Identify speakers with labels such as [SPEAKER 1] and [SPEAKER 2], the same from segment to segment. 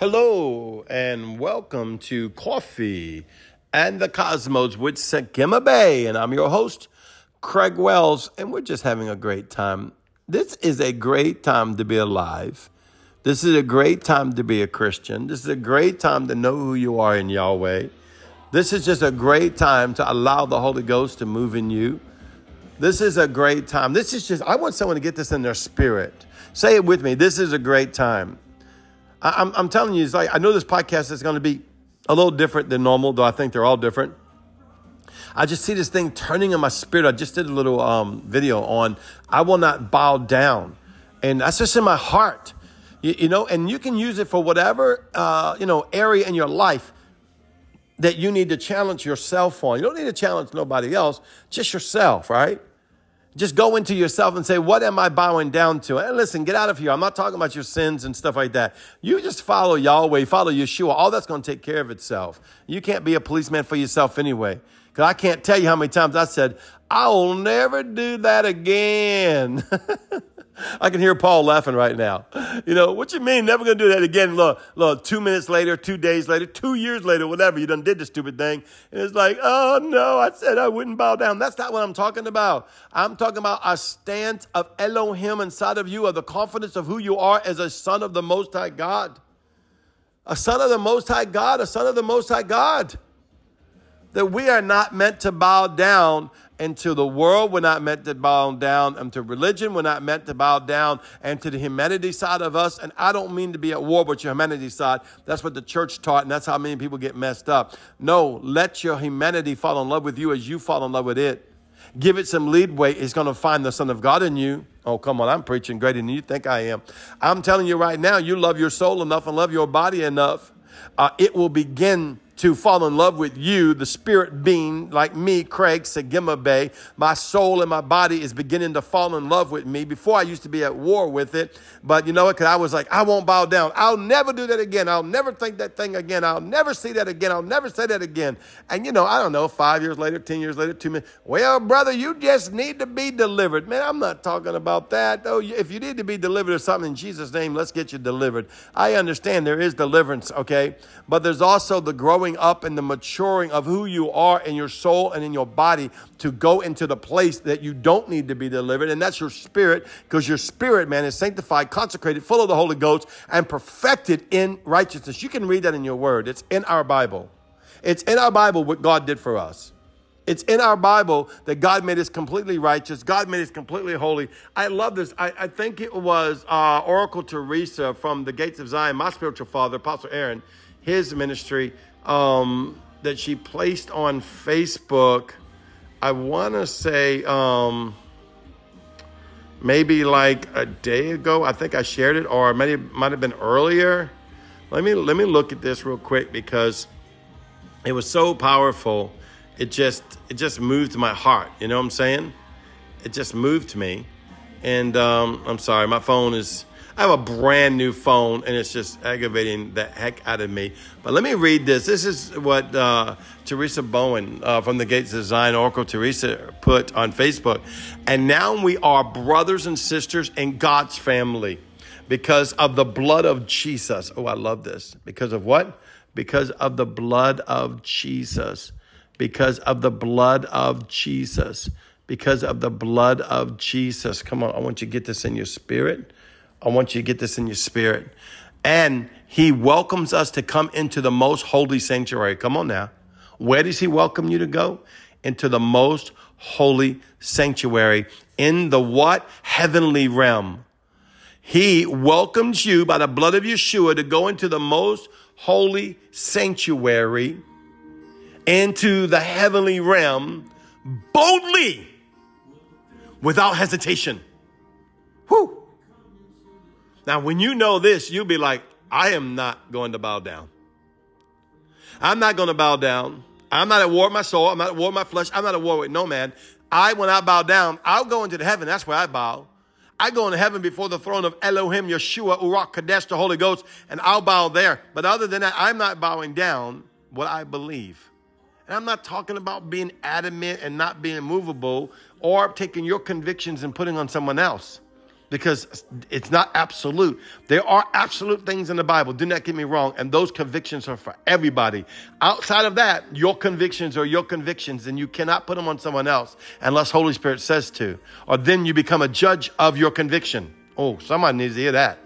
[SPEAKER 1] Hello and welcome to Coffee and the Cosmos with Sekima Bay. And I'm your host, Craig Wells, and we're just having a great time. This is a great time to be alive. This is a great time to be a Christian. This is a great time to know who you are in Yahweh. This is just a great time to allow the Holy Ghost to move in you. This is a great time. This is just, I want someone to get this in their spirit. Say it with me. This is a great time. I, am I'm telling you, it's like I know this podcast is going to be a little different than normal, though I think they're all different. I just see this thing turning in my spirit. I just did a little um, video on I will not bow down, and that's just in my heart, you, you know. And you can use it for whatever uh, you know area in your life that you need to challenge yourself on. You don't need to challenge nobody else, just yourself, right? Just go into yourself and say, What am I bowing down to? And listen, get out of here. I'm not talking about your sins and stuff like that. You just follow Yahweh, follow Yeshua. All that's going to take care of itself. You can't be a policeman for yourself anyway. Because I can't tell you how many times I said, I'll never do that again. I can hear Paul laughing right now. You know, what you mean, never gonna do that again? Look, look, two minutes later, two days later, two years later, whatever, you done did the stupid thing. And it's like, oh no, I said I wouldn't bow down. That's not what I'm talking about. I'm talking about a stance of Elohim inside of you, of the confidence of who you are as a son of the Most High God. A son of the Most High God, a son of the Most High God that we are not meant to bow down into the world. We're not meant to bow down into religion. We're not meant to bow down and to the humanity side of us. And I don't mean to be at war with your humanity side. That's what the church taught, and that's how many people get messed up. No, let your humanity fall in love with you as you fall in love with it. Give it some lead leadway. It's going to find the Son of God in you. Oh, come on. I'm preaching greater than you think I am. I'm telling you right now, you love your soul enough and love your body enough. Uh, it will begin to fall in love with you, the spirit being like me, Craig Sagima Bay. My soul and my body is beginning to fall in love with me. Before I used to be at war with it, but you know what? Because I was like, I won't bow down. I'll never do that again. I'll never think that thing again. I'll never see that again. I'll never say that again. And you know, I don't know, five years later, 10 years later, two minutes. Well, brother, you just need to be delivered. Man, I'm not talking about that. Though, if you need to be delivered or something in Jesus' name, let's get you delivered. I understand there is deliverance, okay? But there's also the growing growing up and the maturing of who you are in your soul and in your body to go into the place that you don't need to be delivered. And that's your spirit, because your spirit, man, is sanctified, consecrated, full of the Holy Ghost, and perfected in righteousness. You can read that in your word. It's in our Bible. It's in our Bible what God did for us. It's in our Bible that God made us completely righteous. God made us completely holy. I love this. I, I think it was uh, Oracle Teresa from the Gates of Zion, my spiritual father, Apostle Aaron, his ministry um, that she placed on Facebook. I want to say um, maybe like a day ago. I think I shared it, or maybe it might have been earlier. Let me let me look at this real quick because it was so powerful. It just it just moved my heart. You know what I'm saying? It just moved me. And um, I'm sorry, my phone is I have a brand new phone and it's just aggravating the heck out of me. But let me read this. This is what uh, Teresa Bowen uh, from the Gates of Oracle Teresa put on Facebook. And now we are brothers and sisters in God's family because of the blood of Jesus. Oh, I love this. Because of what? Because of the blood of Jesus. Because of the blood of Jesus. Because of the blood of Jesus. Come on, I want you to get this in your spirit. I want you to get this in your spirit. And he welcomes us to come into the most holy sanctuary. Come on now. Where does he welcome you to go? Into the most holy sanctuary in the what? Heavenly realm. He welcomes you by the blood of Yeshua to go into the most holy sanctuary, into the heavenly realm boldly, without hesitation. Whew. Now, when you know this, you'll be like, I am not going to bow down. I'm not going to bow down. I'm not at war with my soul. I'm not at war with my flesh. I'm not at war with no man. I, when I bow down, I'll go into the heaven. That's where I bow. I go into heaven before the throne of Elohim, Yeshua, Urak, Kadesh, the Holy Ghost, and I'll bow there. But other than that, I'm not bowing down what I believe. And I'm not talking about being adamant and not being movable or taking your convictions and putting on someone else. Because it's not absolute. There are absolute things in the Bible. Do not get me wrong. And those convictions are for everybody. Outside of that, your convictions are your convictions and you cannot put them on someone else unless Holy Spirit says to. Or then you become a judge of your conviction. Oh, somebody needs to hear that.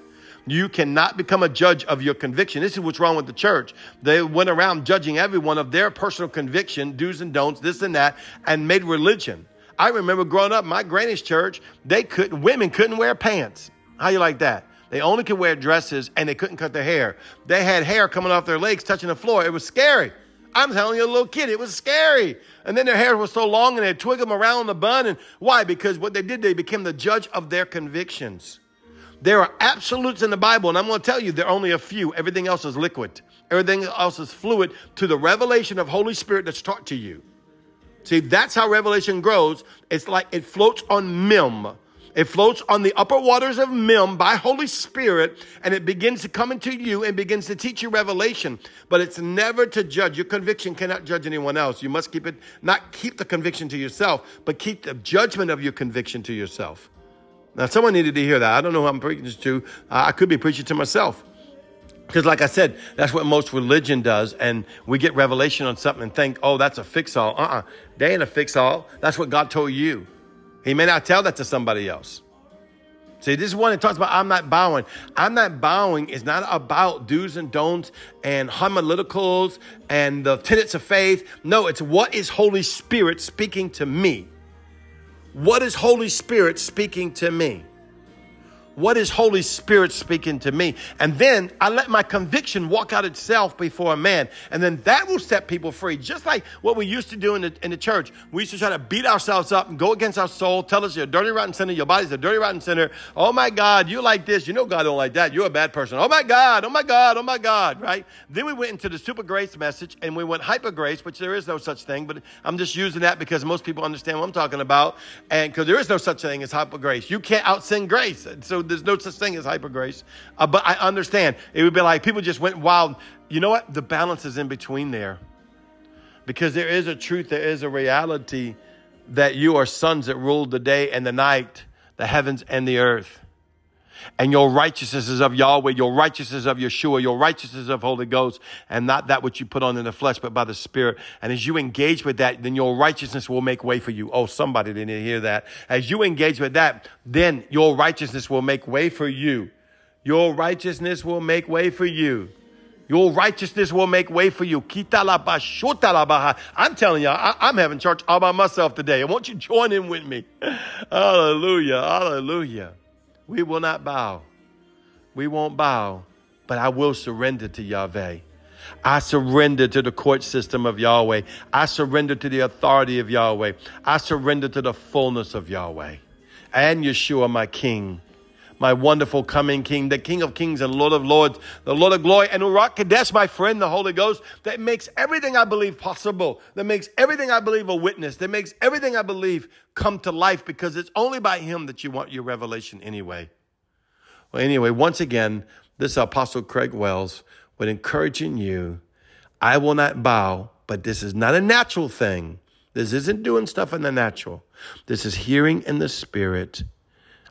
[SPEAKER 1] You cannot become a judge of your conviction. This is what's wrong with the church. They went around judging everyone of their personal conviction, do's and don'ts, this and that, and made religion. I remember growing up, my granny's church, they couldn't, women couldn't wear pants. How you like that? They only could wear dresses and they couldn't cut their hair. They had hair coming off their legs, touching the floor. It was scary. I'm telling you, a little kid, it was scary. And then their hair was so long and they'd twig them around the bun. And why? Because what they did, they became the judge of their convictions. There are absolutes in the Bible, and I'm going to tell you there are only a few. Everything else is liquid. Everything else is fluid to the revelation of Holy Spirit that's taught to you. See, that's how revelation grows. It's like it floats on Mim. It floats on the upper waters of Mim by Holy Spirit, and it begins to come into you and begins to teach you revelation. But it's never to judge. Your conviction cannot judge anyone else. You must keep it, not keep the conviction to yourself, but keep the judgment of your conviction to yourself. Now, someone needed to hear that. I don't know who I'm preaching to. I could be preaching to myself. Because, like I said, that's what most religion does. And we get revelation on something and think, oh, that's a fix all. Uh uh-uh. uh. They ain't a fix all. That's what God told you. He may not tell that to somebody else. See, this is one that talks about I'm not bowing. I'm not bowing is not about do's and don'ts and homileticals and the tenets of faith. No, it's what is Holy Spirit speaking to me? What is Holy Spirit speaking to me? What is Holy Spirit speaking to me? And then I let my conviction walk out itself before a man. And then that will set people free. Just like what we used to do in the, in the church. We used to try to beat ourselves up and go against our soul, tell us you're a dirty, rotten sinner, your body's a dirty, rotten sinner. Oh my God, you like this. You know God don't like that. You're a bad person. Oh my God, oh my God, oh my God, right? Then we went into the super grace message and we went hyper grace, which there is no such thing, but I'm just using that because most people understand what I'm talking about. And because there is no such thing as hyper grace. You can't out sin grace. So there's no such thing as hyper grace. Uh, but I understand. It would be like people just went wild. You know what? The balance is in between there. Because there is a truth, there is a reality that you are sons that rule the day and the night, the heavens and the earth. And your righteousness is of Yahweh, your righteousness of Yeshua, your righteousness of Holy Ghost, and not that which you put on in the flesh, but by the Spirit. And as you engage with that, then your righteousness will make way for you. Oh, somebody didn't hear that. As you engage with that, then your righteousness will make way for you. Your righteousness will make way for you. Your righteousness will make way for you. I'm telling you, I, am having church all by myself today. I want you to join in with me. Hallelujah. Hallelujah. We will not bow. We won't bow, but I will surrender to Yahweh. I surrender to the court system of Yahweh. I surrender to the authority of Yahweh. I surrender to the fullness of Yahweh. And Yeshua, my King, my wonderful coming King, the King of Kings and Lord of Lords, the Lord of Glory, and Urak Kadesh, my friend, the Holy Ghost, that makes everything I believe possible, that makes everything I believe a witness, that makes everything I believe come to life because it's only by Him that you want your revelation anyway. Well, anyway, once again, this is Apostle Craig Wells with encouraging you. I will not bow, but this is not a natural thing. This isn't doing stuff in the natural. This is hearing in the spirit.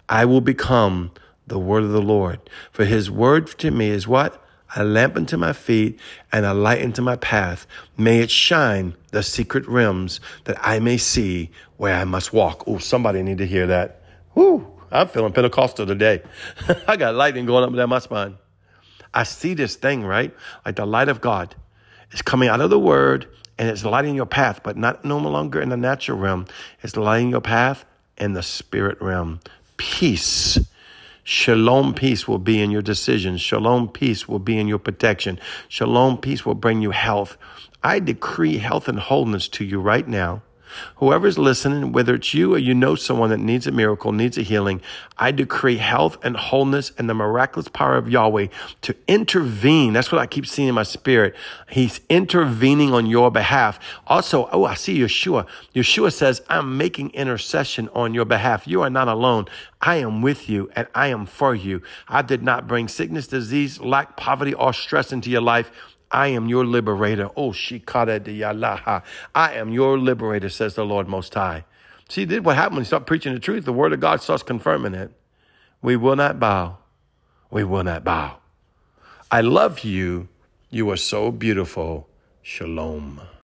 [SPEAKER 1] I will become the word of the Lord. For his word to me is what? A lamp unto my feet and a light into my path. May it shine the secret realms that I may see where I must walk. Oh, somebody need to hear that. Whoo. I'm feeling Pentecostal today. I got lightning going up down my spine. I see this thing, right? Like the light of God is coming out of the word and it's lighting your path, but not no longer in the natural realm. It's lighting your path in the spirit realm. Peace. Shalom peace will be in your decisions. Shalom peace will be in your protection. Shalom peace will bring you health. I decree health and wholeness to you right now. Whoever's listening, whether it's you or you know someone that needs a miracle, needs a healing, I decree health and wholeness and the miraculous power of Yahweh to intervene. That's what I keep seeing in my spirit. He's intervening on your behalf. Also, oh, I see Yeshua. Yeshua says, I'm making intercession on your behalf. You are not alone. I am with you and I am for you. I did not bring sickness, disease, lack, poverty, or stress into your life. I am your liberator. Oh, Shikara de Yalaha. I am your liberator, says the Lord Most High. See, did what happened when you start preaching the truth? The word of God starts confirming it. We will not bow. We will not bow. I love you. You are so beautiful. Shalom.